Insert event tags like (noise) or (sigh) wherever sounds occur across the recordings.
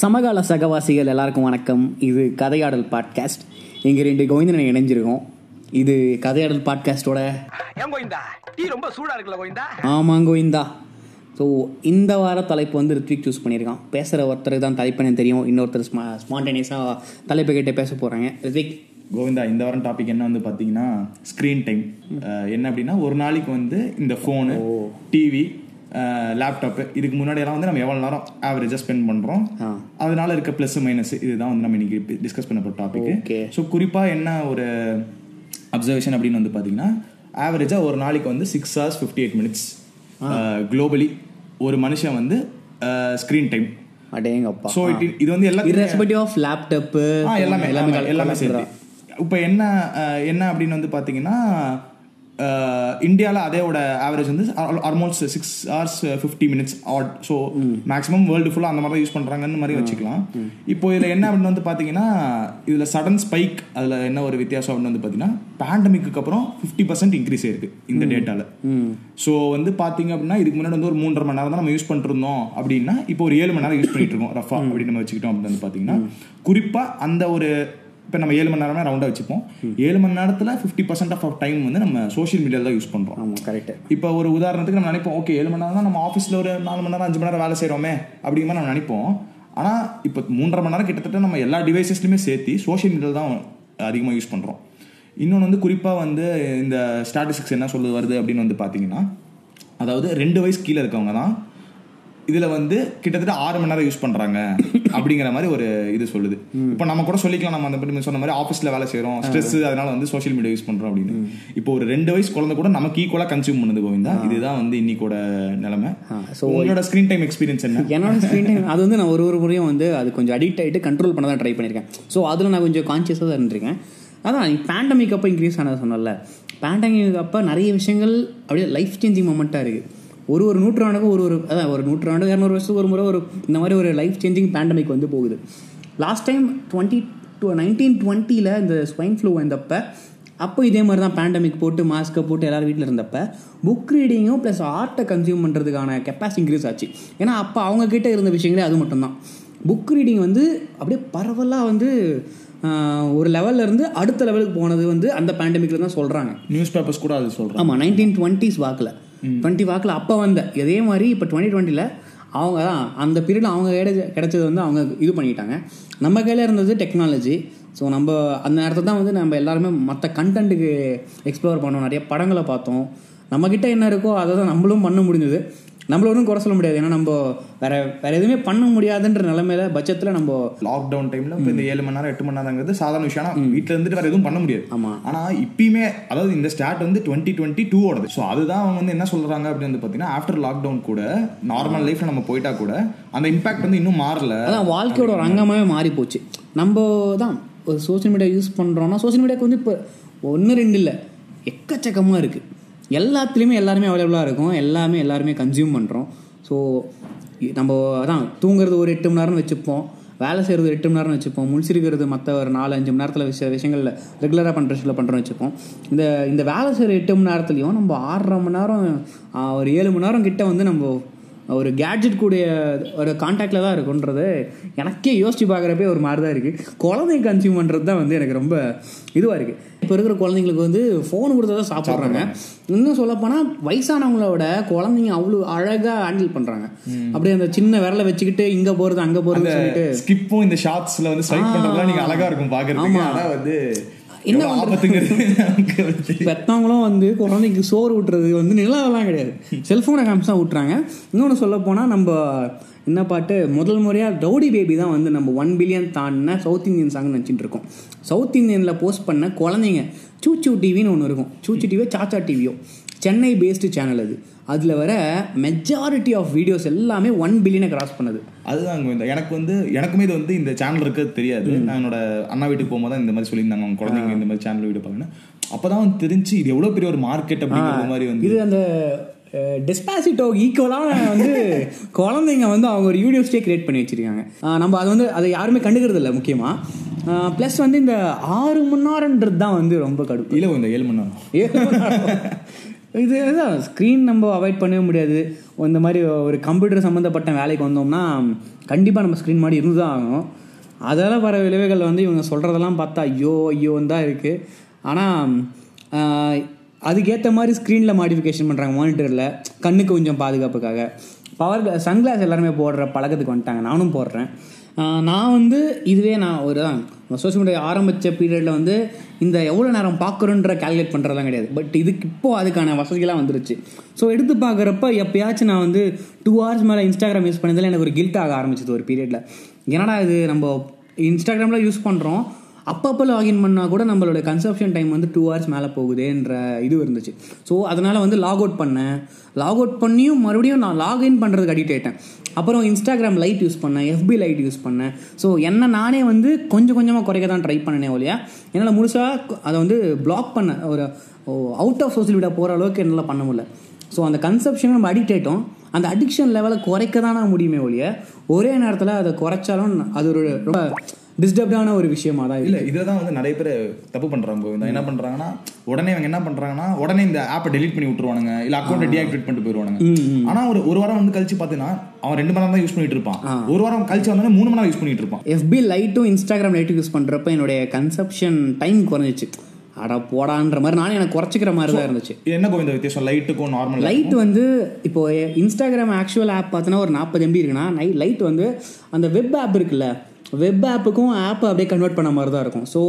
சமகால சகவாசிகள் எல்லாருக்கும் வணக்கம். இது கதையாடல் பாட்காஸ்ட் இங்கே ரெண்டு கோவிந்தனை இணைஞ்சிருக்கோம். இது கதையாடல் பாட்காஸ்டோட ஏன் கோவிந்தா? டீ ரொம்ப சூடா இருக்குல்ல கோவிந்தா? ஆமாம் கோவிந்தா. ஸோ இந்த வார தலைப்பு வந்து ரித்விக் சூஸ் பண்ணியிருக்கான். பேசுகிற ஒருத்தருக்கு தான் தலைப்புன்னு தெரியும். இன்னொருத்தர் ஸ்மா ஸ்பான்டேனியஸாக தலைப்பு கேட்டு பேச போகிறாங்க ரித்விக். கோவிந்தா இந்த வாரம் டாபிக் என்ன வந்து பார்த்தீங்கன்னா ஸ்க்ரீன் டைம் என்ன அப்படின்னா ஒரு நாளைக்கு வந்து இந்த ஃபோனு டிவி லேப்டாப்பு இதுக்கு முன்னாடி எல்லாம் வந்து நம்ம எவ்வளோ நேரம் ஆவரேஜாக ஸ்பெண்ட் பண்ணுறோம். அதனால இருக்க ப்ளஸ் மைனஸ் இதுதான் வந்து நம்ம இன்னைக்கு டிஸ்கஸ் பண்ண போகிற டாபிக். ஸோ குறிப்பாக என்ன ஒரு அப்சர்வேஷன் அப்படின்னு வந்து பார்த்தீங்கன்னா ஆவரேஜாக ஒரு நாளைக்கு வந்து six hours fifty eight minutes globally ஒரு மனுஷன் வந்து ஸ்க்ரீன் டைம் அடேங்கப்பா. ஸோ இது வந்து இரஸ்பெக்டிவ் ஆஃப் லேப்டாப்பு எல்லாமே எல்லாமே எல்லாமே. சேர்த்து. இப்போ என்ன என்ன அப்படின்னு வந்து பார்த்தீங்கன்னா இந்தியாவில் அதேவோட ஆவரேஜ் வந்து almost six hours fifty minutes add so maximum world ஃபுல்லாக அந்த மாதிரி தான் யூஸ் பண்ணுறாங்கன்னு மாதிரி வச்சுக்கலாம். இப்போ இதில் என்ன அப்படின்னு வந்து பார்த்தீங்கன்னா இதில் சடன் ஸ்பைக் அதில் என்ன ஒரு வித்தியாசம் அப்படின்னு வந்து பார்த்தீங்கன்னா பேண்டமிக்கு அப்புறம் ஃபிஃப்டி பர்சன்ட் இன்க்ரீஸ் ஆயிருக்கு இந்த டேட்டாவில் ஸோ வந்து பார்த்தீங்க அப்படின்னா இதுக்கு முன்னாடி வந்து ஒரு மூன்றரை மணி நேரம் தான் நம்ம யூஸ் பண்ணிட்டு இருந்தோம் அப்படின்னா இப்போ ஒரு ஏழு மணி நேரம் யூஸ் பண்ணிட்டு இருக்கோம் ரஃபா அப்படின்னு நம்ம வச்சுக்கிட்டோம் அப்படின்னு வந்து பார்த்தீங்கன்னா குறிப்பாக அந்த ஒரு இப்போ நம்ம ஏழு மணி நேரமே ரவுண்டாக வச்சுப்போம். ஏழு மணி நேரத்தில் ஃபிஃப்டி பர்சன்ட் ஆஃப் டைம் வந்து நம்ம சோஷியல் மீடியாவில் தான் யூஸ் பண்ணுறோம் ஆமாம் கரெக்டு இப்போ ஒரு உதாரணத்துக்கு நம்ம நினைப்போம் ஓகே ஏழு மணி நேரம் தான் நம்ம ஆஃபீஸில் ஒரு நாலு மணி நேரம் அஞ்சு மணி நேரம் வேலை செய்கிறோமே அப்படிங்கிற மாதிரி நம்ம நினைப்போம். ஆனால் இப்போ மூன்றரை மணி நேரம் கிட்டத்தட்ட நம்ம எல்லா டிவைசஸ்லையுமே சேர்த்து சோஷியல் மீடியாவில் தான் அதிகமாக யூஸ் பண்ணுறோம் இன்னொன்று வந்து குறிப்பாக வந்து இந்த ஸ்டாட்டிஸ்டிக்ஸ் என்ன சொல்லுது வருது அப்படின்னு வந்து பார்த்தீங்கன்னா அதாவது ரெண்டு வயசு கீழே இருக்கவங்க தான் இதில் வந்து கிட்டத்தட்ட ஆறு மணி நேரம் யூஸ் பண்ணுறாங்க (laughs) அப்படிங்கிற மாதிரி ஒரு இது சொல்லுது. இப்போ நம்ம கூட சொல்லிக்கலாம். நம்ம அந்த சொன்ன மாதிரி ஆஃபீஸில் வேலை செய்கிறோம் ஸ்ட்ரெஸ் அதனால வந்து சோஷியல் மீடியா யூஸ் பண்ணுறோம் அப்படின்னு. இப்போ ஒரு ரெண்டு வயசு குழந்தை கூட நமக்கு ஈக்குவலாக கன்சியூம் பண்ணுது கோவிந்தா. இதுதான் வந்து இன்னைக்கோட நிலைமை. so உங்களோட ஸ்க்ரீன் டைம் எக்ஸ்பீரியன்ஸ் என்ன? என்னோட ஸ்க்ரீன் டைம் (laughs) அது வந்து நான் ஒரு ஒரு முறையும் வந்து அது கொஞ்சம் அடிக்ட் ஆகிட்டு கண்ட்ரோல் பண்ண தான் ட்ரை பண்ணியிருக்கேன். ஸோ அதில் நான் கொஞ்சம் கான்சியஸாக தான் இருந்திருக்கேன். அதான் பேண்டமிக் அப்போ இன்க்ரீஸ் ஆனது சொன்னல பேண்டமிக் அப்போ நிறைய விஷயங்கள் அப்படியே லைஃப் சேஞ்சிங் மொமெண்ட்டாக இருக்குது ஒரு ஒரு நூற்றாண்டுக்கும் ஒரு ஒரு அதான் ஒரு நூற்றாண்டு இரநூறு வருஷத்துக்கு ஒரு முறை ஒரு இந்த மாதிரி ஒரு லைஃப் சேஞ்சிங் பேண்டமிக் வந்து போகுது. Last time twenty to nineteen டுவெண்ட்டியில் இந்த ஸ்வைன் ஃப்ளூ வந்தப்போ அப்போ இதே மாதிரி தான் பேண்டமிக் போட்டு மாஸ்க்கை போட்டு எல்லாரும் வீட்டில் இருந்தப்ப புக் ரீடிங்கும் ப்ளஸ் ஆர்ட்டை கன்சியூம் பண்ணுறதுக்கான கெப்பாசிட்டி இன்க்ரீஸ் ஆச்சு. ஏன்னா அப்போ அவங்க கிட்ட இருந்த விஷயங்களே அது மட்டும்தான் புக் ரீடிங் வந்து அப்படியே பரவலாக வந்து ஒரு லெவல்ல இருந்து அடுத்த லெவலுக்கு போனது வந்து அந்த பேண்டமிக்கில் தான் சொல்கிறாங்க நியூஸ் பேப்பர்ஸ் கூட அது சொல்கிறேன் ஆமாம் நைன்டீன் டுவெண்ட்டிஸ் வாக்கில். டுவெண்ட்டி வாக்கில் அப்போ வந்த. இதே மாதிரி இப்போ டுவெண்ட்டி டுவெண்ட்டியில் அவங்க தான் அந்த பீரியடில் அவங்க கிடைச்ச கிடைச்சது வந்து அவங்க இது பண்ணிட்டாங்க. நம்ம கையில் இருந்தது டெக்னாலஜி ஸோ நம்ம அந்த நேரத்தில் தான் வந்து நம்ம எல்லாருமே மற்ற கண்டென்ட்டுக்கு எக்ஸ்ப்ளோர் பண்ணோம். நிறைய படங்களை பார்த்தோம். நம்மக்கிட்ட என்ன இருக்கோ அதை தான் நம்மளும் பண்ண முடிஞ்சது. நம்மள ஒன்றும் குறை சொல்ல முடியாது. ஏன்னா நம்ம வேற வேற எதுவுமே பண்ண முடியாதுன்ற நிலைமையில பட்சத்தில் நம்ம லாக்டவுன் டைம்ல இப்போ இந்த ஏழு மணி நேரம் எட்டு மணி நேரங்கிறது சாதாரண விஷயம். ஆனா வீட்டில் இருந்துட்டு வேற எதுவும் பண்ண முடியாது. ஆமா. ஆனா இப்பயுமே அதாவது இந்த ஸ்டார்ட் வந்து டுவெண்ட்டி டுவெண்ட்டி டூவோடது ஸோ அதுதான் அவங்க வந்து என்ன சொல்றாங்க அப்படின்னு வந்து பார்த்தீங்கன்னா ஆஃப்டர் லாக்டவுன் கூட நார்மல் லைஃப்ல நம்ம போயிட்டா கூட அந்த இம்பாக்ட் வந்து இன்னும் மாறல. அதான் வாழ்க்கையோட ஒரு அங்கமாகவே மாறி போச்சு நம்ம தான் ஒரு சோஷியல் மீடியா யூஸ் பண்ணுறோம்னா சோஷியல் மீடியாவுக்கு வந்து இப்போ ஒன்று ரெண்டு இல்லை. எக்கச்சக்கமாக இருக்குது எல்லாத்துலேயுமே எல்லாருமே அவைலபிளாக இருக்கும். எல்லாமே எல்லாருமே கன்சியூம் பண்ணுறோம் ஸோ நம்ம அதான் தூங்குறது ஒரு எட்டு மணி நேரம்னு வச்சுப்போம். வேலை செய்கிறது எட்டு மணி நேரம் வச்சுப்போம். முழிச்சிருக்கிறது மற்ற ஒரு நாலு அஞ்சு மணி நேரத்தில் விஷய விஷயங்களில் ரெகுலராக பண்ணுற விஷயத்தில் பண்ணுறோம் வச்சுப்போம். இந்த இந்த வேலை செய்கிற எட்டு மணி நேரத்துலையும் நம்ம ஆறரை மணி நேரம் ஒரு ஏழு மணி நேரம் கிட்ட வந்து நம்ம ஒரு கேட்ஜெட் கூடிய ஒரு கான்டாக்டில் தான் இருக்குன்றது எனக்கே யோசிச்சு பார்க்குறப்பே ஒரு மாதிரி தான் இருக்குது குழந்தைங்க கன்சியூம் பண்ணுறது தான் வந்து எனக்கு ரொம்ப இதுவாக இருக்குது இப்போ இருக்கிற குழந்தைங்களுக்கு வந்து ஃபோன் கொடுத்தா தான் சாப்பிட்றாங்க. இன்னும் சொல்லப்போனால் வயசானவங்களோட குழந்தைங்க அவ்வளோ அழகாக ஹேண்டில் பண்ணுறாங்க அப்படியே அந்த சின்ன விரலை வச்சுக்கிட்டு இங்கே போகிறது அங்கே சொல்லிட்டு ஸ்கிப்பும் இந்த ஷார்ட்ஸ்ல வந்து ஸ்வைப் பண்றதுலாம் நீங்க அழகா இருக்கும் பாக்குறதுக்கு ஆமா. ஆனா வந்து என்ன (laughs) நமக்கு வந்து குழந்தைக்கு சோறு ஊட்டுறது வந்து நிலாவெல்லாம் கிடையாது. (laughs) செல்ஃபோனை காமிச்சு தான் ஊட்டுறாங்க. இன்னொன்று சொல்ல போனால் நம்ம என்ன பாட்டு? முதல் முறையாக ரவுடி பேபி தான் வந்து நம்ம ஒன் பில்லியன் தாண்டின சவுத் இந்தியன் சாங் நினச்சிட்டு இருக்கோம். சவுத் இந்தியனில் போஸ்ட் பண்ண குழந்தைங்க சூச்சு டிவின்னு ஒன்று இருக்கும். சூச்சு டிவியோ சாச்சா டிவியோ சென்னை பேஸ்டு சேனல் அது. அதில் வர மெஜாரிட்டி ஆஃப் வீடியோஸ் எல்லாமே ஒன் பில்லியனை கிராஸ் பண்ணுது. அதுதான் கோவிந்தா. எனக்கு வந்து எனக்குமே இது வந்து இந்த சேனல் இருக்கிறது தெரியாது. நான் என்னோட அண்ணா வீட்டுக்கு போகும்போது தான் இந்த மாதிரி சொல்லியிருந்தாங்க. அவங்க குழந்தைங்க இந்த மாதிரி சேனல் வீடியோ பார்க்கணும் அப்பதான் வந்து தெரிஞ்சு இது எவ்வளவு பெரிய ஒரு மார்க்கெட் அப்படிங்கிற மாதிரி வந்து இது அந்த டெஸ்பாசிட்டோ ஈக்குவலாக வந்து குழந்தைங்க வந்து அவங்க ஒரு யூனிவர்சிட்டியை கிரியேட் பண்ணி வச்சிருக்காங்க. நம்ம அது வந்து அதை யாருமே கண்டுக்கிறது இல்லை முக்கியமாக ப்ளஸ் வந்து இந்த ஆறு மணி நேரம்ன்றது தான் வந்து ரொம்ப கடுப்பு. இல்ல இந்த ஏழு மணி நேரம். இது இதுதான் ஸ்க்ரீன் நம்ம அவாய்ட் பண்ணவே முடியாது. இந்த மாதிரி ஒரு கம்ப்யூட்டர் சம்மந்தப்பட்ட வேலைக்கு வந்தோம்னா கண்டிப்பாக நம்ம ஸ்க்ரீன் மாதிரி இருந்து தான் ஆகும் அதால் வர விளைவுகள் வந்து இவங்க சொல்கிறதெல்லாம் பார்த்தா ஐயோ ஐயோன்னு தான் இருக்குது ஆனால் அதுக்கேற்ற மாதிரி ஸ்க்ரீனில் மாடிஃபிகேஷன் பண்ணுறாங்க மானிட்டரில் கண்ணுக்கு கொஞ்சம் பாதுகாப்புக்காக. பவர் சன்கிளாஸ் எல்லாருமே போடுற பழக்கத்துக்கு வந்துட்டாங்க. நானும் போடுறேன். நான் வந்து இதுவே நான் ஒரு சோஷியல் மீடியா ஆரம்பித்த பீரியடில் வந்து இந்த எவ்வளோ நேரம் பார்க்குறோன்ற கால்குலேட் பண்ணுறதுலாம் கிடையாது. பட் இதுக்கு இப்போ அதுக்கான வசதிகள்லாம் வந்துருச்சு. ஸோ எடுத்து பார்க்குறப்ப எப்பயாச்சும் நான் வந்து டூ ஹவர்ஸ் மேலே இன்ஸ்டாகிராம் யூஸ் பண்ணதில் எனக்கு ஒரு கில்ட் ஆக ஆரம்பிச்சது ஒரு பீரியடில் என்னடா இது? நம்ம இன்ஸ்டாகிராமில் யூஸ் பண்ணுறோம் அப்பப்போ லாகின் பண்ணால் கூட நம்மளோட கன்சப்ஷன் டைம் வந்து டூ ஹவர்ஸ் மேலே போகுதுன்ற இது இருந்துச்சு. ஸோ அதனால் வந்து லாக் அவுட் பண்ணேன். லாக் அவுட் பண்ணியும் மறுபடியும் நான் லாகின் பண்ணுறதுக்கு அடிக்ட் ஆகிட்டேன் அப்புறம் இன்ஸ்டாகிராம் லைட் யூஸ் பண்ணேன் எஃபி லைட் யூஸ் பண்ணேன். ஸோ என்ன நானே வந்து கொஞ்சம் கொஞ்சமாக குறைக்க தான் ட்ரை பண்ணனே ஒழியா. என்னால் முழுசாக அதை வந்து பிளாக் பண்ண ஒரு அவுட் ஆஃப் சோசியல் மீடியா போகிற அளவுக்கு என்னால் பண்ண முடியல. ஸோ அந்த கன்சப்ஷன் நம்ம அடிக்ட் ஆகிட்டோம் அந்த அடிக்ஷன் லெவலை குறைக்க தானே முடியுமே ஒழிய ஒரே நேரத்தில் அதை குறைச்சாலும் அது ஒரு ரொம்ப டிஸ்டர்ப்டான ஒரு விஷயமா தான் இல்ல இதுதான் வந்து நிறைய பேர் தப்பு பண்றாங்க கோவிந்தா. என்ன பண்றாங்கன்னா உடனே இவங்க என்ன பண்றாங்கன்னா உடனே இந்த ஆப்பை டெலீட் பண்ணி விட்டுருவானுங்க. இல்ல அக்கௌண்ட் டீஆக்டிவேட் பண்ணிட்டு போயிருவானுங்க ஆனா ஒரு ஒரு வாரம் வந்து கழிச்சு பாத்தீங்கன்னா அவன் ரெண்டு மணி நேரம் தான் யூஸ் பண்ணிட்டு இருப்பான். ஒரு வாரம் கழிச்சு வந்தோடனே மூணு மணி நேரம் யூஸ் பண்ணிட்டு இருப்பான். எஃபி லைட்டும் இன்ஸ்டாகிராம் லைட்டும் யூஸ் பண்ணுறப்ப என்னுடைய கன்சப்ஷன் டைம் குறைஞ்சிச்சு. அட போடான்ற மாதிரி நானே எனக்கு குறைச்சிக்கிற மாதிரி தான் இருந்துச்சு. இது என்ன கோவிந்த வித்தியாசம்? லைட்டுக்கும் நார்மல் லைட் வந்து இப்போ இன்ஸ்டாகிராம் ஆக்சுவல் ஆப் பார்த்தோன்னா ஒரு நாற்பது எம்பி இருக்குன்னா நை லைட் வந்து அந்த வெப் ஆப் இருக்குல்ல வெப் ஆப்புக்கும் ஆப்பை அப்படியே கன்வெர்ட் பண்ண மாதிரி தான் இருக்கும். ஸோ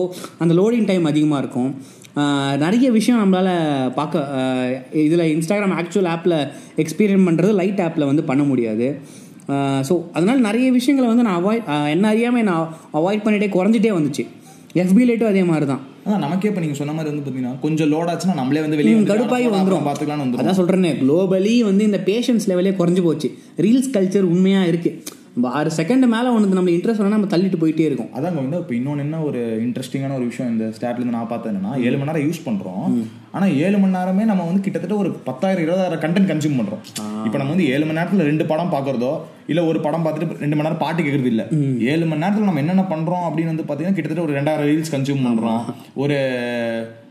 அந்த லோடிங் டைம் அதிகமாக இருக்கும். நிறைய விஷயம் நம்மளால் பார்க்க இதில் இன்ஸ்டாகிராம் ஆக்சுவல் ஆப்பில் எக்ஸ்பீரியன்ஸ் பண்ணுறது லைட் ஆப்பில் வந்து பண்ண முடியாது. ஸோ அதனால் நிறைய விஷயங்களை வந்து நான் அவாய்ட் என்ன அறியாமல் நான் அவாய்ட் பண்ணிகிட்டே குறைஞ்சிட்டே வந்துச்சு. எஃபி லைட்டும் அதே மாதிரி தான். அதான் நமக்கே இப்ப நீங்க சொன்ன மாதிரி வந்து பாத்தீங்கன்னா கொஞ்சம் லோட் ஆச்சுன்னா நம்மளே வந்து வெளியே வந்து கடுப்பாகி வந்துடும் பாத்துக்கலாம்னு வந்துரும். அதான் சொல்கிறேனே குளோபலி வந்து இந்த பேஷன்ஸ் லெவலே குறைஞ்சு போச்சு. ரீல்ஸ் கல்ச்சர் உண்மையாக இருக்குது ஆறு செகண்ட் மேலே ஒன்று நம்ம இன்ட்ரெஸ்ட் வேணால் நம்ம தள்ளிட்டு போயிட்டே இருக்கோம். அதான் வந்து இப்போ இன்னொன்று என்ன ஒரு இன்ட்ரெஸ்டிங்கான ஒரு விஷயம் இந்த ஸ்டாட்ல இருந்து நான் பார்த்தேன் என்னன்னா ஏழு மணி நேரம் யூஸ் பண்றோம். ஆனா ஏழு மணி நேரமே நம்ம வந்து கிட்டத்தட்ட ஒரு பத்தாயிரம் இருபதாயிரம் கண்டென்ட் கன்சியூம் பண்றோம். இப்போ நம்ம வந்து ஏழு மணி நேரத்துல ரெண்டு படம் பார்க்கறதோ இல்ல ஒரு படம் பார்த்துட்டு ரெண்டு மணி நேரம் பாட்டு கேட்கறது இல்ல. ஏழு மணி நேரத்துல நம்ம என்னென்ன பண்றோம் அப்படின்னு வந்து பாத்தீங்கன்னா கிட்டத்தட்ட ஒரு ரெண்டாயிரம் ரீல்ஸ் கன்சியூம் பண்றோம். ஒரு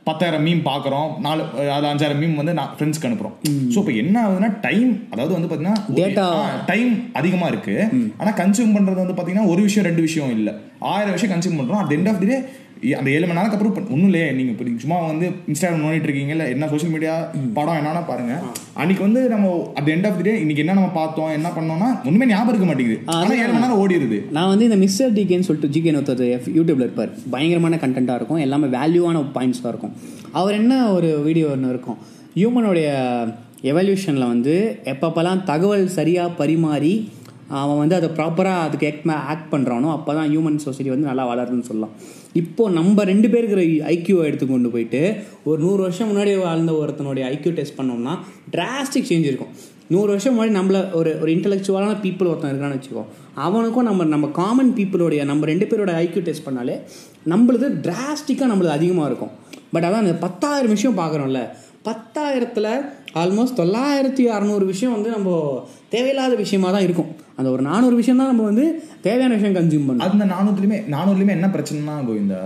பத்தாயிரம் மீம் பார்க்குறோம். நாலு அது அஞ்சாயிரம் மீம் வந்து நான் ஃப்ரெண்ட்ஸ்க்கு அனுப்புறோம். ஸோ இப்போ என்ன ஆகுதுன்னா டைம் அதாவது வந்து. பார்த்தீங்கன்னா டைம் அதிகமா இருக்கு. ஆனா கன்சியூம் பண்றது வந்து பாத்தீங்கன்னா ஒரு விஷயம் ரெண்டு விஷயம் இல்ல. ஆயிரம் விஷயம் கன்சியூம் பண்றோம். At end of the day அந்த ஏழு மணி நேரம் அப்புறம் ஒண்ணும் இல்லையே. நீங்க இப்ப சும்மா வந்து இன்ஸ்டாகிராம் நோண்டிட்டு இருக்கீங்க இல்ல என்ன சோஷியல் மீடியா படம் என்னன்னா பாருங்க. அன்னைக்கு வந்து நம்ம at end of the day இன்னைக்கு என்ன நம்ம பார்த்தோம் என்ன பண்ணோம்னா ஒண்ணுமே ஞாபகம் இருக்க மாட்டேங்குது. ஆனா ஏழு மணி நேரம் ஓடிடுது நான் வந்து இந்த மிஸ்டர் டிகேன்னு சொல்லிட்டு ஜிகேன்னு ஒருத்தர் யூடியூப்ல இருப்பார். பயங்கரமான கண்டென்ட்டாக இருக்கும். எல்லாமே வேல்யூவான பாயிண்ட்ஸாக இருக்கும். அவர் என்ன ஒரு வீடியோ ஒன்று இருக்கும்? ஹியூமனுடைய எவல்யூஷனில் வந்து எப்பப்பெல்லாம் தகவல் சரியாக பரிமாறி அவன் வந்து அதை ப்ராப்பராக அதுக்கு ஆக்ட் ஆக்ட் பண்ணுறானோ அப்போ தான் ஹியூமன் சொசைட்டி வந்து நல்லா வளருதுன்னு சொல்லலாம். இப்போ நம்ம ரெண்டு பேருக்கிற இருக்கிற ஐக்கியூவை எடுத்து கொண்டு போயிட்டு ஒரு நூறு வருஷம் முன்னாடி வாழ்ந்த ஒருத்தனுடைய ஐக்கியூ டெஸ்ட் பண்ணோம்னா டிராஸ்டிக் சேஞ்ச் இருக்கும். நூறு வருஷம் முன்னாடி நம்மள ஒரு ஒரு இன்டெலெக்சுவலான பீப்புள் ஒருத்தன் இருக்கான்னு வச்சுக்கோ அவனுக்கும் நம்ம நம்ம காமன் பீப்புளோடைய நம்ம ரெண்டு பேரோட ஐக்கியூ டெஸ்ட் பண்ணாலே நம்மளுது டிராஸ்டிக்காக நம்மளுது அதிகமாக இருக்கும். பட் அதான் அந்த பத்தாயிரம் விஷயம் பார்க்குறோம்ல பத்தாயிரத்தில் ஆல்மோஸ்ட் தொள்ளாயிரத்தி அறநூறு விஷயம் வந்து நம்ம தேவையில்லாத விஷயமா தான் இருக்கும். அந்த ஒரு நானூறு விஷயம் தான் நம்ம வந்து தேவையான விஷயம் கன்சியூம் பண்ணோம் அந்த நானூறுலயுமே நானூறுலயுமே என்ன பிரச்சனைனா கோவிந்தா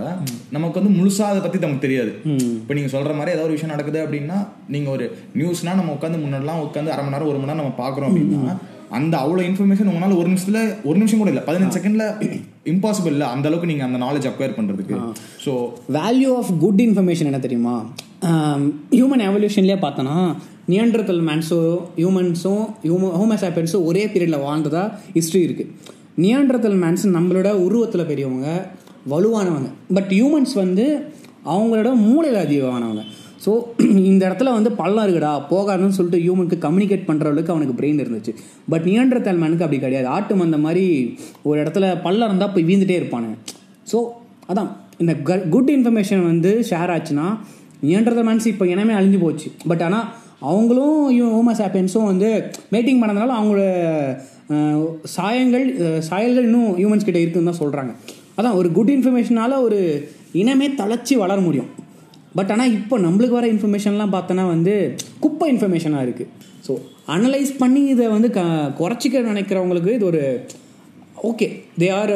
நமக்கு வந்து முழுசா அதை பத்தி நமக்கு தெரியாது. இப்போ நீங்க சொல்ற மாதிரி ஏதாவது ஒரு விஷயம் நடக்குது அப்படின்னா நீங்க ஒரு நியூஸ்னா நம்ம உட்காந்து முன்னாடிலாம் உட்காந்து அரை மணி நேரம் ஒரு மணி நேரம் நம்ம பாக்குறோம் அப்படின்னா அந்த அவ்வளவு இன்ஃபர்மேஷன் உங்களால ஒரு நிமிஷத்துல ஒரு நிமிஷம் கூட இல்ல பதினஞ்சு செகண்ட்ல இம்பாசிபிள் இல்ல அந்த அளவுக்கு நீங்க அந்த நாலேஜ் அக்வயர் பண்றதுக்கு. So value of good information என்ன தெரியுமா? ஹியூமன் எவல்யூஷன்லேயே பார்த்தோன்னா நியண்டர்தல் மேன்ஸோ ஹியூமன்ஸும் ஹியூமன் ஹோமோசாப்பியன்ஸும் ஒரே பீரியடில் வாழ்ந்ததாக ஹிஸ்ட்ரி இருக்குது நியண்டர்தல் மேன்ஸ் நம்மளோட உருவத்தில் பெரியவங்க வலுவானவங்க. பட் ஹியூமன்ஸ் வந்து அவங்களோட மூளையில் அதிகமானவங்க. ஸோ (clears throat) இந்த இடத்துல வந்து பள்ளம் இருக்குடா போகாதுன்னு சொல்லிட்டு ஹியூமனுக்கு கம்யூனிகேட் பண்ணுற அளவுக்கு அவனுக்கு பிரெயின் இருந்துச்சு. பட் நியண்டர்தல் மேனுக்கு அப்படி கிடையாது. ஆட்டு அந்த மாதிரி ஒரு இடத்துல பள்ளம் இருந்தால் போய் வீழ்ந்துட்டே இருப்பானுங்க. ஸோ அதான் இந்த குட் இன்ஃபர்மேஷன் வந்து ஷேர் ஆச்சுன்னா நியண்டர்தல் மேன்ஸ் இப்போ இனமே அழிஞ்சு போச்சு. பட் ஆனால் அவங்களும் ஹோமஸ் ஆப்பியன்ஸும் வந்து மேட்டிங் பண்ணதுனால அவங்களோட சாயங்கள் சாயல்கள் இன்னும் ஹியூமன்ஸ் கிட்டே இருக்குன்னு தான் சொல்கிறாங்க அதான் ஒரு குட் இன்ஃபர்மேஷனால ஒரு இனமே தளர்ச்சி வளர முடியும். பட் ஆனால் இப்போ நம்மளுக்கு வர இன்ஃபர்மேஷன்லாம் பார்த்தோன்னா வந்து குப்பை இன்ஃபர்மேஷனாக இருக்குது ஸோ அனலைஸ் பண்ணி இதை வந்து க குறைச்சிக்க நினைக்கிறவங்களுக்கு இது ஒரு ஓகே தே ஆர்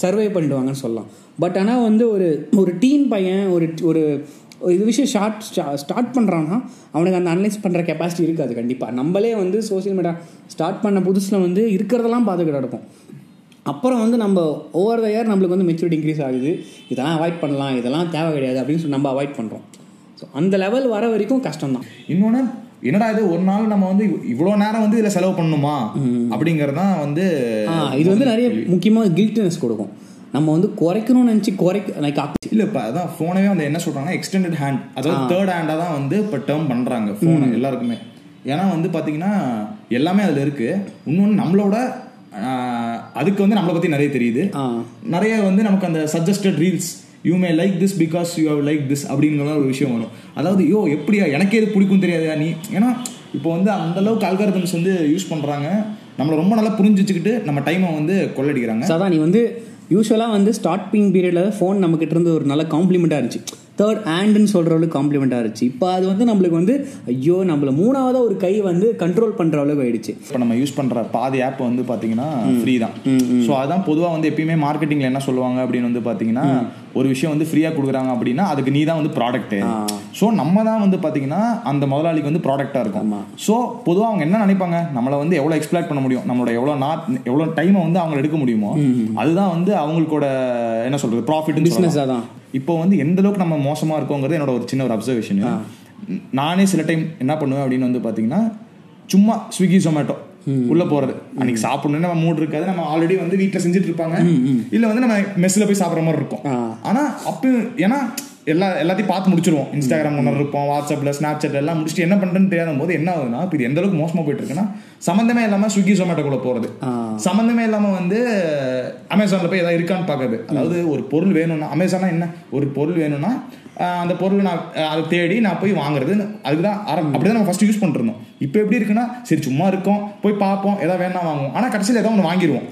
சர்வே பண்ணிடுவாங்கன்னு சொல்லலாம். பட் ஆனால் வந்து ஒரு ஒரு டீன் பையன் ஒரு ஒரு இது விஷயம் ஷார்ட் ஸ்டார்ட் பண்ணுறான்னா அவனுக்கு அந்த அனலைஸ் பண்ணுற கெப்பாசிட்டி இருக்காது கண்டிப்பாக நம்மளே வந்து சோஷியல் மீடியா ஸ்டார்ட் பண்ண புதுசில் வந்து இருக்கிறதெல்லாம் பார்த்துக்கிட்டு நடக்கும் அப்புறம் வந்து நம்ம ஓவர் த இயர் நம்மளுக்கு வந்து மெச்சூரிட்டி இன்க்ரீஸ் ஆகுது. இதெல்லாம் அவாய்ட் பண்ணலாம் இதெல்லாம் தேவை கிடையாது அப்படின்னு சொல்லி நம்ம அவாய்ட் பண்ணுறோம் ஸோ அந்த லெவல் வர வரைக்கும் கஷ்டம் தான் இன்னொன்று என்னடா இது ஒரு நாள் நம்ம வந்து இவ்வளோ நேரம் வந்து இதில் செலவு பண்ணணுமா? அப்படிங்கிறது தான் வந்து இது வந்து நிறைய முக்கியமாக கில்ட்னஸ் கொடுக்கும். நம்ம வந்து குறைக்கணும்னு நினச்சி குறைக்க லைக் இல்லை இப்போ அதான் ஃபோனவே வந்து என்ன சொல்கிறாங்கன்னா எக்ஸ்டெண்டட் ஹேண்ட் அதாவது தேர்ட் ஹேண்டாக தான் வந்து இப்போ டேர்ம் பண்ணுறாங்க ஃபோனை எல்லாருக்குமே. ஏன்னா வந்து பார்த்தீங்கன்னா எல்லாமே அதில் இருக்குது இன்னொன்று நம்மளோட அதுக்கு வந்து நம்மளை பற்றி நிறைய தெரியுது. நிறைய வந்து நமக்கு அந்த suggested reels you may like this because you have like this அப்படிங்கிற ஒரு விஷயம் வரும். அதாவது யோ எப்படியா? எனக்கே இது பிடிக்கும் தெரியாதா நீ? ஏன்னா இப்போ வந்து அந்த அளவுக்கு அல்காரதம்ஸ் வந்து யூஸ் பண்ணுறாங்க நம்மளை ரொம்ப நல்லா புரிஞ்சு வச்சுக்கிட்டு நம்ம டைமை வந்து கொள்ளடிக்கிறாங்க. அதான் நீ வந்து யூஸ்வலாக வந்து ஸ்டார்டிங் பீரியடில் ஃபோன் நம்மக்கிட்ட இருந்து ஒரு நல்ல காம்ப்ளிமெண்ட்டாக இருந்துச்சு. தேர்ட் ஹேண்டுன்னு சொல்கிற அளவுக்கு காம்ப்ளிமெண்ட்டாக இருந்துச்சு. இப்போ அது வந்து நம்மளுக்கு வந்து ஐயோ நம்மள மூணாவதாக ஒரு கை வந்து கண்ட்ரோல் பண்ணுற அளவுக்கு ஆயிடுச்சு. இப்போ நம்ம யூஸ் பண்ற பாதி ஆப் வந்து பாத்தீங்கன்னா ஃப்ரீ தான். ஸோ அதான் பொதுவாக வந்து எப்பயுமே மார்க்கெட்டிங்ல என்ன சொல்லுவாங்க அப்படின்னு வந்து பாத்தீங்கன்னா ஒரு விஷயம் வந்து ஃப்ரீயா கொடுக்குறாங்க அப்படின்னா அதுக்கு நீ தான் வந்து ப்ராடக்ட் ஸோ நம்ம தான் வந்து பாத்தீங்கன்னா அந்த முதலாளிக்கு வந்து ப்ராடக்டா இருக்கும். ஸோ பொதுவாக அவங்க என்ன நினைப்பாங்க? நம்மளை வந்து எவ்வளோ எக்ஸ்பிளாட் பண்ண முடியும்? நம்மளோட எவ்வளோ நாட் எவ்வளோ டைமை வந்து அவங்க எடுக்க முடியுமோ? அதுதான் வந்து அவங்களோட என்ன சொல்றது ப்ராஃபிட் Business அதான். இப்போ வந்து எந்த அளவுக்கு நம்ம மோசமா இருக்கோங்கிறது என்னோட ஒரு சின்ன ஒரு அப்சர்வேஷன் நானே சில டைம் என்ன பண்ணுவேன் அப்படின்னு வந்து பாத்தீங்கன்னா சும்மா ஸ்விக்கி ஜொமேட்டோ உள்ள போறது. அன்னைக்கு சாப்பிடணும்னு நம்ம மூட் இருக்காது. நம்ம ஆல்ரெடி வந்து வீட்ல செஞ்சுட்டு இருப்பாங்க. இல்ல வந்து நம்ம மெஸ்ல போய் சாப்பிடுற மாதிரி இருக்கும். ஆனா அப்ப ஏன்னா எல்லா எல்லாத்தையும் பார்த்து முடிச்சிருவோம். இன்ஸ்டாகிராம் ஒன்று இருப்போம் வாட்ஸ்அப்ல ஸ்னாப் சாட் எல்லாம் முடிச்சுட்டு என்ன பண்றேன்னு தெரியாத போது என்ன ஆகுதுன்னா இப்போ இது எந்த அளவுக்கு மோசமா போயிட்டு இருக்குன்னா சம்மந்தமே இல்லாம ஸ்விக்கி ஜொமேட்டோக்குள்ள போறது. சம்மந்தமே இல்லாம வந்து அமேசான்ல போய் ஏதாவது இருக்கான்னு பார்க்கறது. அதாவது ஒரு பொருள் வேணும்னா அமேசானா என்ன? ஒரு பொருள் வேணும்னா அந்த பொருள் நான் அதை தேடி நான் போய் வாங்குறது. அதுக்கு தான் அப்படிதான் நம்ம ஃபர்ஸ்ட் யூஸ் பண்ணிருந்தோம் இப்போ எப்படி இருக்குன்னா சரி சும்மா இருக்கோம் போய் பார்ப்போம் ஏதாவது வேணா வாங்குவோம். ஆனால் கடைசியில் ஏதாவது ஒன்று வாங்கிடுவோம்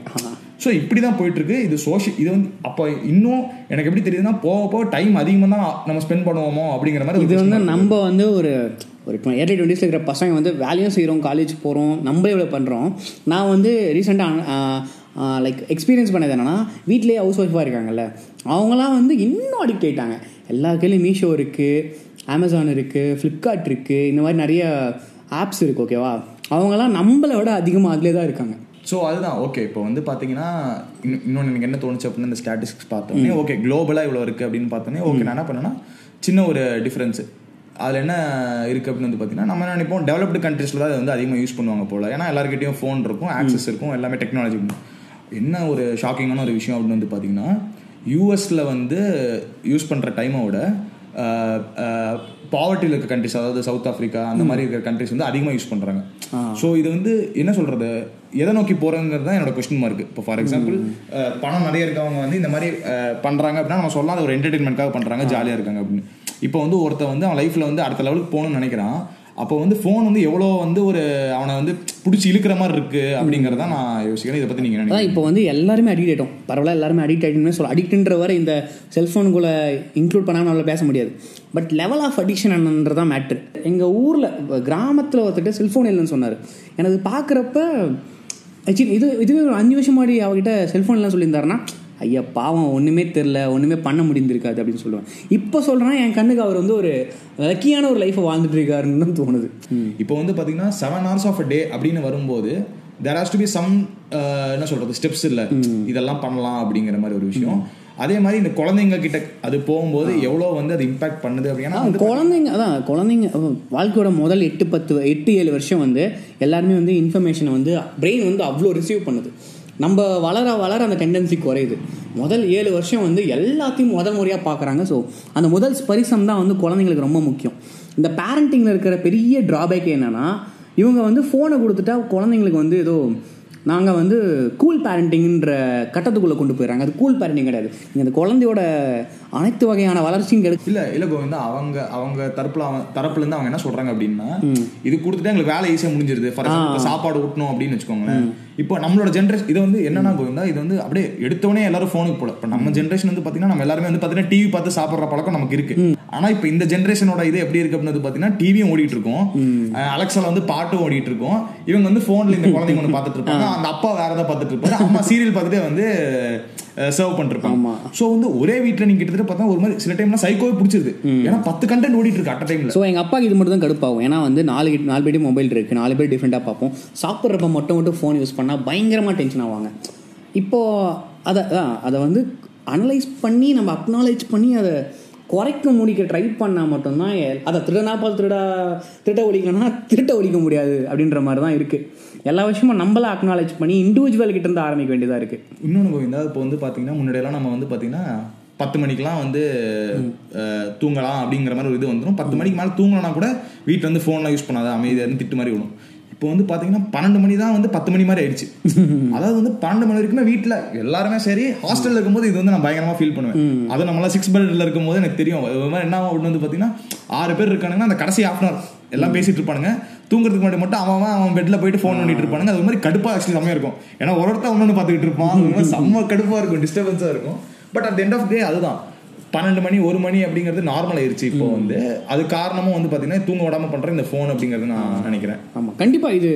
ஸோ இப்படி தான் போயிட்டு இருக்கு இது சோஷியல் இது வந்து அப்போ இன்னும் எனக்கு எப்படி தெரியுதுன்னா போக போக டைம் அதிகமாக தான் நம்ம ஸ்பெண்ட் பண்ணுவோமோ அப்படிங்கிற மாதிரி இது வந்து. நம்ம வந்து ஒரு ஒரு இப்போ ஏர்லி டுவெண்ட்டிஸில் இருக்கிற பசங்க வந்து வேலையும் செய்கிறோம் காலேஜ் போகிறோம் நம்மளே இவ்வளோ பண்ணுறோம் நான் வந்து ரீசெண்டாக லைக் எக்ஸ்பீரியன்ஸ் பண்ணது என்னன்னா வீட்லேயே ஹவுஸ் ஒய்ஃபாக இருக்காங்கல்ல அவங்களாம் வந்து இன்னும் அடிக்ட் ஆயிட்டாங்க. எல்லா கையிலையும் மீஷோ இருக்குது அமேசான் இருக்குது ஃப்ளிப்கார்ட் இருக்குது இந்த மாதிரி நிறைய ஆப்ஸ் இருக்குது ஓகேவா அவங்களாம் நம்மளை விட அதிகமாக அதிலே தான் இருக்காங்க. ஸோ அதுதான் ஓகே இப்போ வந்து பார்த்தீங்கன்னா இன்னும் இன்னொன்று எனக்கு என்ன தோணுச்சு அப்படின்னு இந்த ஸ்டாட்டிஸ்டிக்ஸ் பார்த்தோன்னே ஓகே குளோபலாக இவ்வளோ இருக்குது அப்படின்னு பார்த்தோன்னே ஓகே நான் என்ன பண்ணேன்னா சின்ன ஒரு டிஃப்ரென்ஸு அதில் என்ன இருக்குது அப்படின்னு வந்து பார்த்தீங்கன்னா நம்ம என்ன நினைப்போம் டெவலப்டு கண்ட்ரீஸில் தான் அதை வந்து அதிகமாக யூஸ் பண்ணுவாங்க போல். ஏன்னா எல்லாருக்கிட்டையும் ஃபோன் இருக்கும் ஆக்சஸ் இருக்கும் எல்லாமே டெக்னாலஜி இருக்கும் என்ன ஒரு ஷாக்கிங்கான ஒரு விஷயம் அப்படின்னு வந்து பார்த்தீங்கன்னா யூஎஸில் வந்து யூஸ் பண்ணுற டைமை விட பாவர்ட்டியில் இருக்க கண்ட்ரிஸ் அதாவது சவுத் ஆஃப்ரிக்கா அந்த மாதிரி இருக்கிற கண்ட்ரிஸ் வந்து அதிகமாக யூஸ் பண்ணுறாங்க ஸோ இது வந்து என்ன சொல்கிறது எதை நோக்கி போகிறோங்கிறது தான் என்னோட கொஸ்டின் மார்க் இப்போ ஃபார் எக்ஸாம்பிள் பணம் நிறைய இருக்கவங்க வந்து இந்த மாதிரி அஹ், பண்றாங்க அப்படின்னா நம்ம சொல்லலாம் அது ஒரு என்டர்டைன்மெண்ட்காக பண்ணுறாங்க ஜாலியாக இருக்காங்க அப்படின்னு. இப்போ வந்து ஒருத்தன் வந்து அவன் லைஃப்பில் வந்து அடுத்த லெவலுக்கு போகணும்னு நினைக்கிறான். அப்போ வந்து ஃபோன் வந்து எவ்வளோ வந்து ஒரு அவனை வந்து பிடிச்சி இழுக்கிற மாதிரி இருக்கு அப்படிங்கிறத நான் யோசிக்கிறேன். இதை பற்றி நீங்கள் அதான் நினைக்கிறீங்க? இப்போ வந்து எல்லாருமே அடிக்ட் ஆகிட்டோம் பரவாயில்ல எல்லாருமே அடிக்ட் ஆகிட்டோம்னு சொல்ல அடிக்ட்ன்ற வரை இந்த செல்ஃபோனுக்குள்ளே இன்க்ளூட் பண்ணாமல் நம்மளால பேச முடியாது. பட் லெவல் ஆஃப் அடிக்ஷன் என்னன்றதான் மேட்ரு எங்கள் ஊரில் கிராமத்தில் ஒருத்தர் செல்ஃபோன் இல்லைன்னு சொன்னார். எனக்கு பார்க்குறப்ப ஆக்சுவலி இது இதுவே ஒரு அஞ்சு வருஷம் முன்னாடி அவகிட்ட செல்ஃபோன் இல்லைன்னு சொல்லியிருந்தாருன்னா ஐயா பாவம் ஒன்றுமே தெரில ஒன்றுமே பண்ண முடிந்திருக்காது அப்படின்னு சொல்லுவேன் இப்போ சொல்கிறேன்னா என் கண்ணுக்கு அவர் வந்து ஒரு லக்கியான ஒரு லைஃப்பை வாழ்ந்துட்டு இருக்காருன்னு தோணுது. இப்போ வந்து பார்த்தீங்கன்னா seven hours of a day அப்படின்னு வரும்போது there has to be some என்ன சொல்றது ஸ்டெப்ஸ் இல்லை. இதெல்லாம் பண்ணலாம் அப்படிங்கிற மாதிரி ஒரு விஷயம். அதே மாதிரி இந்த குழந்தைங்க கிட்ட அது போகும்போது எவ்வளோ வந்து அது இம்பாக்ட் பண்ணுது அப்படின்னா குழந்தைங்க அதான் குழந்தைங்க வாழ்க்கையோட முதல் எட்டு பத்து எட்டு ஏழு வருஷம் வந்து எல்லாருமே வந்து இன்ஃபர்மேஷனை வந்து பிரெயின் வந்து அவ்வளோ ரிசீவ் பண்ணுது. நம்ம வளர வளர அந்த டெண்டன்சி குறையுது. முதல் ஏழு வருஷம் வந்து எல்லாத்தையும் முதல் முறையாக பார்க்குறாங்க ஸோ அந்த முதல் ஸ்பரிசம் தான் வந்து குழந்தைங்களுக்கு ரொம்ப முக்கியம். இந்த பேரண்டிங்கில் இருக்கிற பெரிய ட்ராபேக் என்னன்னா இவங்க வந்து ஃபோனை கொடுத்துட்டா குழந்தைங்களுக்கு வந்து ஏதோ நாங்கள் வந்து கூல் பேரண்டிங்ன்ற கட்டத்துக்குள்ளே கொண்டு போயிடறாங்க. அது கூல் பேரண்டிங் கிடையாது. நீங்கள் அந்த குழந்தையோட அனைத்து வகையான வளர்ச்சியும் கிடை இல்ல இல்ல கோவிந்தா அவங்க அவங்க தரப்புல அவன் தரப்புல இருந்து அவங்க என்ன சொல்றாங்க அப்படின்னா இது கொடுத்துட்டு எங்களுக்கு வேலை ஈஸியா முடிஞ்சிருது. ஃபார் சாப்பாடு ஊட்டணும் அப்படின்னு வச்சுக்கோங்களேன். இப்போ நம்மளோட ஜென்ரேஷன் இது வந்து என்னன்னா கோவிந்தா இது வந்து அப்படியே எடுத்தவனே எல்லாரும் ஃபோனுக்கு போல. இப்போ நம்ம ஜென்ரேஷன் வந்து பாத்தீங்கன்னா நம்ம எல்லாருமே வந்து பாத்தீங்கன்னா டிவி பார்த்து சாப்பிடுற பழக்கம் நமக்கு இருக்கு. ஆனா இப்போ இந்த ஜென்ரேஷனோட இது எப்படி இருக்கு அப்படின்னு வந்து பாத்தீங்கன்னா டிவியும் ஓடிட்டு இருக்கும். அலெக்சால வந்து பாட்டும் ஓடிட்டு இருக்கும். இவங்க வந்து போன்ல இந்த (laughs) குழந்தைங்க ஒன்று பார்த்துட்டு இருப்பாங்க. அந்த அப்பா வேற ஏதாவது பார்த்துட்டு இருப்பாரு. அம்மா சீரியல் பார்த்துட்டே வந்து சர்வ் பண்ணிருப்பாங்க. ஸோ வந்து ஒரே வீட்டில் நீங்க கிட்டத்தட்ட பார்த்தா ஒரு மாதிரி சில டைம்லாம் சைக்கோவே பிடிச்சிருது. ஏன்னா பத்து கண்டென்ட் ஓடிட்டு இருக்கு அட்ட டைம்ல ஸோ எங்கள் அப்பாவுக்கு இது மட்டும் தான் கடுப்பாகும். ஏன்னா வந்து நாலு நாலு பேர் மொபைல் இருக்குது நாலு பேர் டிஃப்ரெண்ட்டாக பார்ப்போம். சாப்பிட்றப்ப மட்டும் மட்டும் ஃபோன் யூஸ் பண்ணால் பயங்கரமாக டென்ஷன் ஆவாங்க. இப்போது அதை அதை வந்து அனலைஸ் பண்ணி நம்ம அக்னாலேஜ் பண்ணி அதை குறைக்க முடிக்க ட்ரை பண்ணால் மட்டும்தான் அதை திருடனா பார்த்து திருடா திருட்ட ஒழிக்கணும்னா திருட்ட ஒழிக்க முடியாது அப்படின்ற மாதிரி தான் இருக்குது எல்லா விஷயமும் நம்மள அக்னாலேஜ் பண்ணி இண்டிவிஜுவல் கிட்ட இருந்து ஆரம்பிக்க வேண்டியதாக இருக்குது இன்னொன்று கோவிந்தா இப்போ வந்து பார்த்தீங்கன்னா முன்னாடியெல்லாம் நம்ம வந்து பார்த்தீங்கன்னா பத்து மணிக்கெலாம் வந்து தூங்கலாம் அப்படிங்கிற மாதிரி ஒரு இது வந்துடும் பத்து மணிக்கு மேலே தூங்கலனா கூட வீட்டில் வந்து ஃபோன்லாம் யூஸ் பண்ணாத அமைதியாக இருந்து திட்டு மாதிரி விடும். இப்போ வந்து பார்த்தீங்கன்னா பன்னெண்டு மணி தான் வந்து பத்து மணி மாதிரி ஆயிடுச்சு. (laughs) அதாவது வந்து பன்னெண்டு மணி வரைக்குமே வீட்டில் எல்லாருமே சரி ஹாஸ்டலில் இருக்கும்போது இது வந்து நான் பயங்கரமாக ஃபீல் பண்ணுவேன். அது நம்மளாம் சிக்ஸ் பெட்டில் இருக்கும்போது எனக்கு தெரியும். என்ன அப்படின்னு வந்து பார்த்தீங்கன்னா ஆறு பேர் இருக்கானுங்கன்னா அந்த கடைசி ஹாஃப் அன் எல்லாம் பேசிட்டு இருப்பானுங்க. தூங்குறதுக்கு முன்னாடி மட்டும் அவன் அவன் பெட்ல போயிட்டு ஃபோன் பண்ணிட்டு இருப்பானுங்க. அது மாதிரி கடுப்பா ஆக்சுவலி செம்மையா இருக்கும். ஏன்னா ஒரு ஒருத்தன் ஒன்று பார்த்துக்கிட்டு இருப்பான். செம்ம கடுப்பா இருக்கும் டிஸ்டர்பன்ஸா இருக்கும். But at end of day அதுதான். பன்னெண்டு மணி ஒரு மணி அப்படிங்கிறது நார்மல் ஆயிருச்சு இப்போ வந்து. அது காரணமும் வந்து பாத்தீங்கன்னா தூங்க விடாம பண்ற இந்த ஃபோன் அப்படிங்கிறது நான் நினைக்கிறேன். ஆமாம் கண்டிப்பாக இது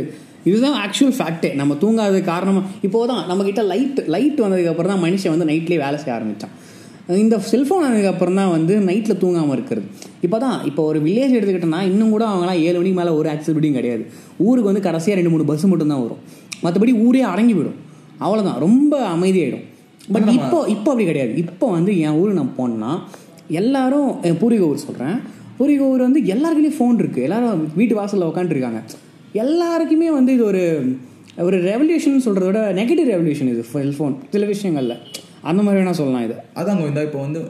இதுதான் ஆக்சுவல் ஃபேக்டே நம்ம தூங்காத காரணமாக இப்போது தான் நம்மக்கிட்ட லைட் லைட் வந்ததுக்கப்புறம் தான் மனுஷன் வந்து நைட்லேயே வேலை செய்ய ஆரம்பித்தான் இந்த செல்ஃபோன் வந்ததுக்கப்புறம் தான் வந்து நைட்டில் தூங்காமல் இருக்கிறது. இப்போ தான் இப்போ ஒரு வில்லேஜ் எடுத்துக்கிட்டோன்னா இன்னும் கூட அவங்களாம் ஏழு மணிக்கு மேலே ஒரு ஆக்சிபிலிட்டியும் கிடையாது. ஊருக்கு வந்து கடைசியாக ரெண்டு மூணு பஸ் மட்டும் தான் வரும். மற்றபடி ஊரே அடங்கி விடும் அவ்வளோதான் ரொம்ப அமைதியாயிடும். பட் இப்போ இப்போ அப்படி கிடையாது. இப்போ வந்து என் ஊருக்கு நான் போனேன்னா எல்லாரும் பூர்வீக ஊர் சொல்கிறேன் பூர்வீக ஊர் வந்து எல்லாருக்குமே ஃபோன் இருக்குது எல்லாரும் வீட்டு வாசலில் உட்காந்துருக்காங்க எல்லாருக்குமே வந்து இது ஒரு ஒரு ரெவல்யூஷன் சொல்கிறத விட நெகட்டிவ் ரெவல்யூஷன் இது செல்ஃபோன் சில விஷயங்களில். அந்த மாதிரி வேணால் சொல்லலாம் இது. அதான் இந்த இப்போ வந்து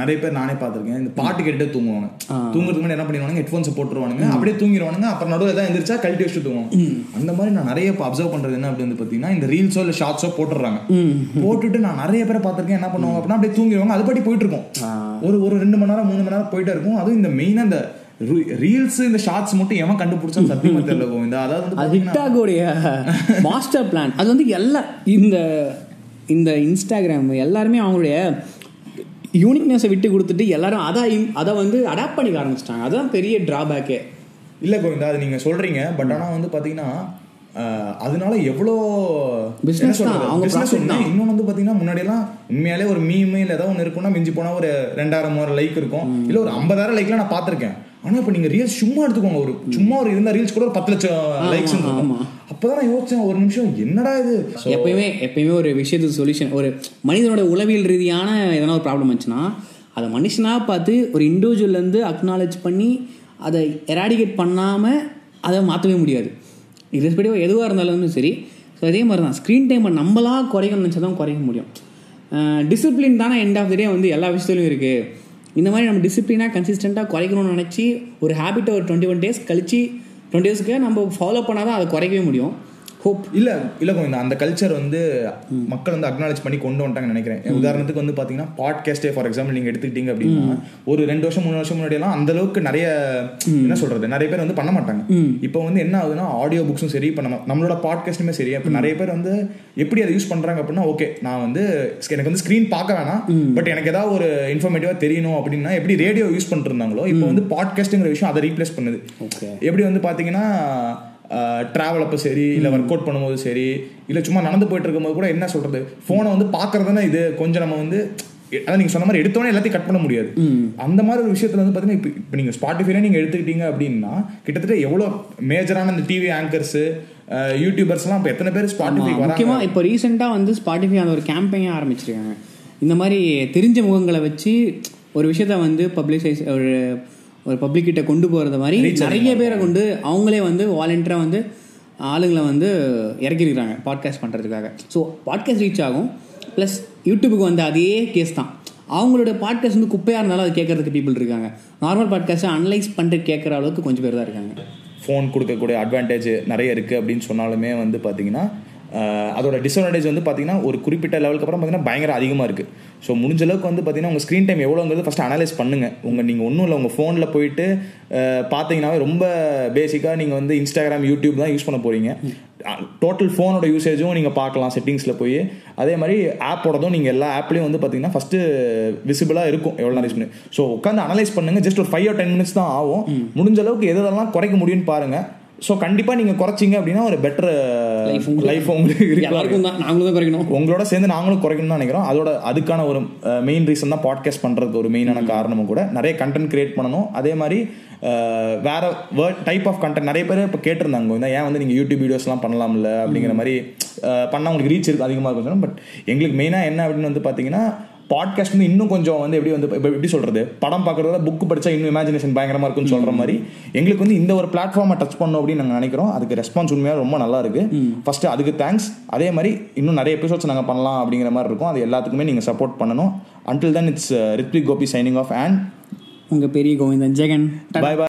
நிறைய பேர் நானே பார்த்திருக்கேன். இந்த பாட்டு கேட்டுட்டே தூங்குவாங்க. தூங்குறதுக்கு முன்னாடி என்ன பண்ணிடுவாங்க ஹெட்ஃபோன்ஸ் போட்டுருவானுங்க. அப்படியே தூங்கிடுவானுங்க. அப்புறம் நடுவில் ஏதாவது எந்திரிச்சா கழட்டி வச்சுட்டு தூங்குவாங்க. அந்த மாதிரி நான் நிறைய இப்போ அப்சர்வ் பண்றது என்ன அப்படி வந்து பார்த்தீங்கன்னா இந்த ரீல்ஸோ இல்லை ஷார்ட்ஸோ போட்டுடுறாங்க. போட்டுட்டு நான் நிறைய பேரை பார்த்திருக்கேன். என்ன பண்ணுவாங்க அப்படின்னா அப்படியே தூங்கிடுவாங்க. அது பாட்டி போயிட்டு இருக்கும் ஒரு ஒரு ரெண்டு மணி நேரம் மூணு மணி நேரம் போயிட்டே இருக்கும். அதுவும் இந்த மெயினாக இந்த ரீல்ஸ் இந்த ஷார்ட்ஸ் மட்டும் எவன் கண்டுபிடிச்சான்னு சத்தியமா தெரியல கோவிந்தா. அதாவது அது மாஸ்டர் பிளான் அது வந்து எல்லா இந்த இந்த இன்ஸ்டாகிராம் எல்லாருமே அவங்களுடைய யூனிக்னஸை விட்டு கொடுத்துட்டு எல்லாரும் அதை அதை வந்து அடாப்ட் பண்ணிக்க ஆரம்பிச்சிட்டாங்க அதுதான் பெரிய டிராபேக்கே இல்ல கோவிந்தா அது நீங்க சொல்றீங்க பட் ஆனா வந்து பாத்தீங்கன்னா அஹ், அதனால எவ்வளோ? தான், அவங்க. தான். இன்னொன்னு வந்து பாத்தீங்கன்னா முன்னாடி எல்லாம் உண்மையாலே ஒரு மீம் இல்ல ஏதாவது ஒன்று இருக்கும்னா மிஞ்சி போனா ஒரு ரெண்டாயிரம் மூவாயிரம் லைக் இருக்கும் இல்ல ஒரு ஐம்பதாயிரம் லைக்லாம் நான் பார்த்திருக்கேன் ஆனா இப்ப நீங்க ரீல்ஸ் சும்மா எடுத்துக்கோங்க ஒரு சும்மா ஒரு இருந்த ரீல்ஸ் கூட ஒரு பத்து லட்சம் லைக்ஸ். அப்பதான் நான் யோசிச்சேன் ஒரு நிமிஷம் என்னடா இது? எப்பயுமே எப்பயுமே ஒரு விஷயத்துக்கு சொல்யூஷன் ஒரு மனிதனோட உளவியல் ரீதியான எதனா ஒரு ப்ராப்ளம் வந்துச்சுன்னா அதை மனுஷனாக பார்த்து ஒரு இண்டிவிஜுவல்லேருந்து அக்னாலேஜ் பண்ணி அதை எராடிகேட் பண்ணாமல் அதை மாற்றவே முடியாது. irrespective எதுவாக இருந்தாலும் சரி. ஸோ அதே மாதிரி தான் ஸ்க்ரீன் டைமை நம்மளா குறைக்கணும்னு நினச்சா தான் குறைக்க முடியும். டிசிப்ளின் தானே எண்ட் ஆஃப் த டே வந்து எல்லா விஷயத்துலையும் இருக்குது இந்த மாதிரி நம்ம டிசிப்ளினாக கன்சிஸ்டண்ட்டாக குறைக்கணும்னு நினச்சி ஒரு ஹேபிட்டை ஒரு டுவெண்ட்டி ஒன் டேஸ் கழிச்சு டுவெண்ட்டி டேஸ்க்கு நம்ம ஃபாலோ பண்ணால் தான் அதை குறைக்கவே முடியும். ஹோப் இல்ல இல்ல கோவிந்தா அந்த கல்ச்சர் வந்து மக்கள் வந்து அக்னாலேஜ் பண்ணி கொண்டு வந்துட்டாங்கன்னு நினைக்கிறேன். உதாரணத்துக்கு வந்து பாத்தீங்கன்னா பாட்காஸ்டே ஃபார் எக்ஸாம்பிள் நீங்க எடுத்துக்கிட்டீங்க அப்படின்னா ஒரு ரெண்டு வருஷம் மூணு வருஷம் முன்னாடி எல்லாம் அந்த அளவுக்கு நிறைய என்ன சொல்றது நிறைய பேர் வந்து பண்ண மாட்டாங்க. இப்போ வந்து என்ன ஆகுதுன்னா ஆடியோ புக்ஸும் சரி இப்போ நம்ம நம்மளோட பாட்காஸ்ட்டுமே சரி. இப்போ நிறைய பேர் வந்து எப்படி அதை யூஸ் பண்றாங்க அப்படின்னா ஓகே நான் வந்து எனக்கு வந்து ஸ்க்ரீன் பார்க்க வேணாம் பட் எனக்கு ஏதாவது ஒரு இன்ஃபர்மேட்டிவா தெரியணும் அப்படின்னா எப்படி ரேடியோ யூஸ் பண்ணிட்டு இருந்தாங்களோ இப்போ வந்து பாட்காஸ்ட்டுங்கிற விஷயம் அதை ரீப்ளேஸ் பண்ணுது. எப்படி வந்து பாத்தீங்கன்னா ட்ராவல் அப்போ சரி இல்லை ஒர்க் அவுட் பண்ணும்போது சரி இல்லை சும்மா நடந்து போயிட்டு இருக்கும்போது கூட என்ன சொல்றது? ஃபோனை வந்து பார்க்கறதுனா இது. கொஞ்சம் நம்ம வந்து அதான் நீங்க சொன்ன மாதிரி எடுத்தோடனே எல்லாத்தையும் கட் பண்ண முடியாது. அந்த மாதிரி ஒரு விஷயத்துல வந்து பாத்தீங்கன்னா இப்போ இப்போ நீங்க ஸ்பாட்டிஃபைல நீங்க எடுத்துக்கிட்டீங்க அப்படின்னா கிட்டத்தட்ட எவ்வளோ மேஜரான இந்த டிவி ஆங்கர்ஸ் யூடியூபர்ஸ்லாம் இப்போ எத்தனை பேர் ஸ்பாட்டிஃபை முக்கியமாக இப்போ ரீசெண்டாக வந்து ஸ்பாட்டிஃபை அந்த ஒரு கேம்பெயினே ஆரம்பிச்சிருக்காங்க. இந்த மாதிரி தெரிஞ்ச முகங்களை வச்சு ஒரு விஷயத்த வந்து பப்ளிசைஸ் ஒரு ஒரு பப்ளிக் கிட்ட கொண்டு போகிறது மாதிரி நிறைய பேரை கொண்டு அவங்களே வந்து வாலண்டியராக வந்து ஆளுங்களை வந்து இறக்கிருக்கிறாங்க பாட்காஸ்ட் பண்ணுறதுக்காக ஸோ பாட்காஸ்ட் ரீச் ஆகும். ப்ளஸ் யூடியூபுக்கு வந்து அதே கேஸ் தான். அவங்களோட பாட்காஸ்ட் வந்து குப்பையாக இருந்தாலும் அது கேட்கறதுக்கு பீப்புள் இருக்காங்க. நார்மல் பாட்காஸ்ட்டை அனலைஸ் பண்ணிட்டு கேட்குற அளவுக்கு கொஞ்சம் பேர் தான் இருக்காங்க. ஃபோன் கொடுக்கக்கூடிய அட்வான்டேஜ் நிறைய இருக்குது அப்படின்னு சொன்னாலுமே வந்து பார்த்தீங்கன்னா அதோட டிஸ்அட்வான்டேஜ் வந்து பார்த்தீங்கன்னா ஒரு குறிப்பிட்ட லெவலுக்கு அப்புறம் பார்த்தீங்கன்னா பயங்கர அதிகமாக இருக்குது ஸோ முடிஞ்ச அளவுக்கு வந்து பார்த்தீங்கன்னா உங்கள் ஸ்க்ரீன் டைம் எவ்வளோங்கிறது ஃபஸ்ட் அனலைஸ் பண்ணுங்கள் உங்கள் நீங்கள் ஒன்றும் இல்லை உங்கள் ஃபோனில் போயிட்டு பார்த்தீங்கன்னாவே ரொம்ப பேசிக்காக நீங்கள் வந்து இன்ஸ்டாகிராம் யூடியூப் தான் யூஸ் பண்ண போகிறீங்க டோட்டல் ஃபோனோட யூசேஜும் நீங்கள் பார்க்கலாம் செட்டிங்ஸில் போய். அதே மாதிரி ஆப்போடதும் நீங்கள் எல்லா ஆப்லேயும் வந்து பார்த்தீங்கன்னா ஃபஸ்ட்டு விசிபிளாக இருக்கும். எவ்வளோ நேரம் பண்ணி. ஸோ உட்காந்து அனலைஸ் பண்ணுங்கள் ஜஸ்ட் ஒரு ஃபைவ் ஆர் டென் மினிட்ஸ் தான் ஆகும். முடிஞ்ச அளவுக்கு எதெல்லாம் குறைக்க முடியும்னு பாருங்கள் ஸோ கண்டிப்பாக நீங்கள் குறைச்சிங்க அப்படின்னா ஒரு பெட்டர் Life உங்களுக்கு- லைஃப் உங்களுக்கு எல்லாருக்கும் தான். நாங்களும் தான் குறைக்கணும். உங்களோட சேர்ந்து நாங்களும் குறைக்கணும்னு தான் நினைக்கிறோம். அதோட அதுக்கான ஒரு மெயின் ரீசன் தான் பாட்காஸ்ட் பண்றதுக்கு ஒரு மெயினான காரணமும் கூட. நிறைய கண்டென்ட் கிரியேட் பண்ணணும். அதே மாதிரி வேற வேர்ட் டைப் ஆஃப் கண்டென்ட் நிறைய பேர் இப்போ கேட்டிருந்தாங்க. கோவிந்தா ஏன் வந்து நீங்கள் யூடியூப் வீடியோஸ்லாம் பண்ணலாம்ல அப்படிங்கிற மாதிரி அஹ், பண்ணா உங்களுக்கு ரீச் இருக்கு அதிகமாக இருக்கும் பட் எங்களுக்கு மெயினாக என்ன அப்படின்னு வந்து பார்த்தீங்கன்னா பாட்காஸ்ட் வந்து இன்னும் கொஞ்சம் வந்து எப்படி வந்து எப்படி சொல்றது? படம் பார்க்கறத புக் படிச்சா இன்னும் இமேஜினேஷன் பயங்கரமா இருக்கும்னு சொல்ற மாதிரி. எங்களுக்கு வந்து இந்த ஒரு பிளாட்ஃபார்மை டச் பண்ணோம் அப்படின்னு நாங்கள் நினைக்கிறோம். அதுக்கு ரெஸ்பான்ஸ் உண்மையாக ரொம்ப நல்லா இருக்கு. ஃபர்ஸ்ட் அதுக்கு தேங்க்ஸ் அதே மாதிரி இன்னும் நிறைய எபிசோட்ஸ் நாங்கள் பண்ணலாம் அப்படிங்கிற மாதிரி இருக்கும். அது எல்லாத்துக்குமே நீங்கள் சப்போர்ட் பண்ணணும். Until then it's Rithvik Gopi signing off and உங்க பெரிய கோவிந்தன். ஜெகன். By by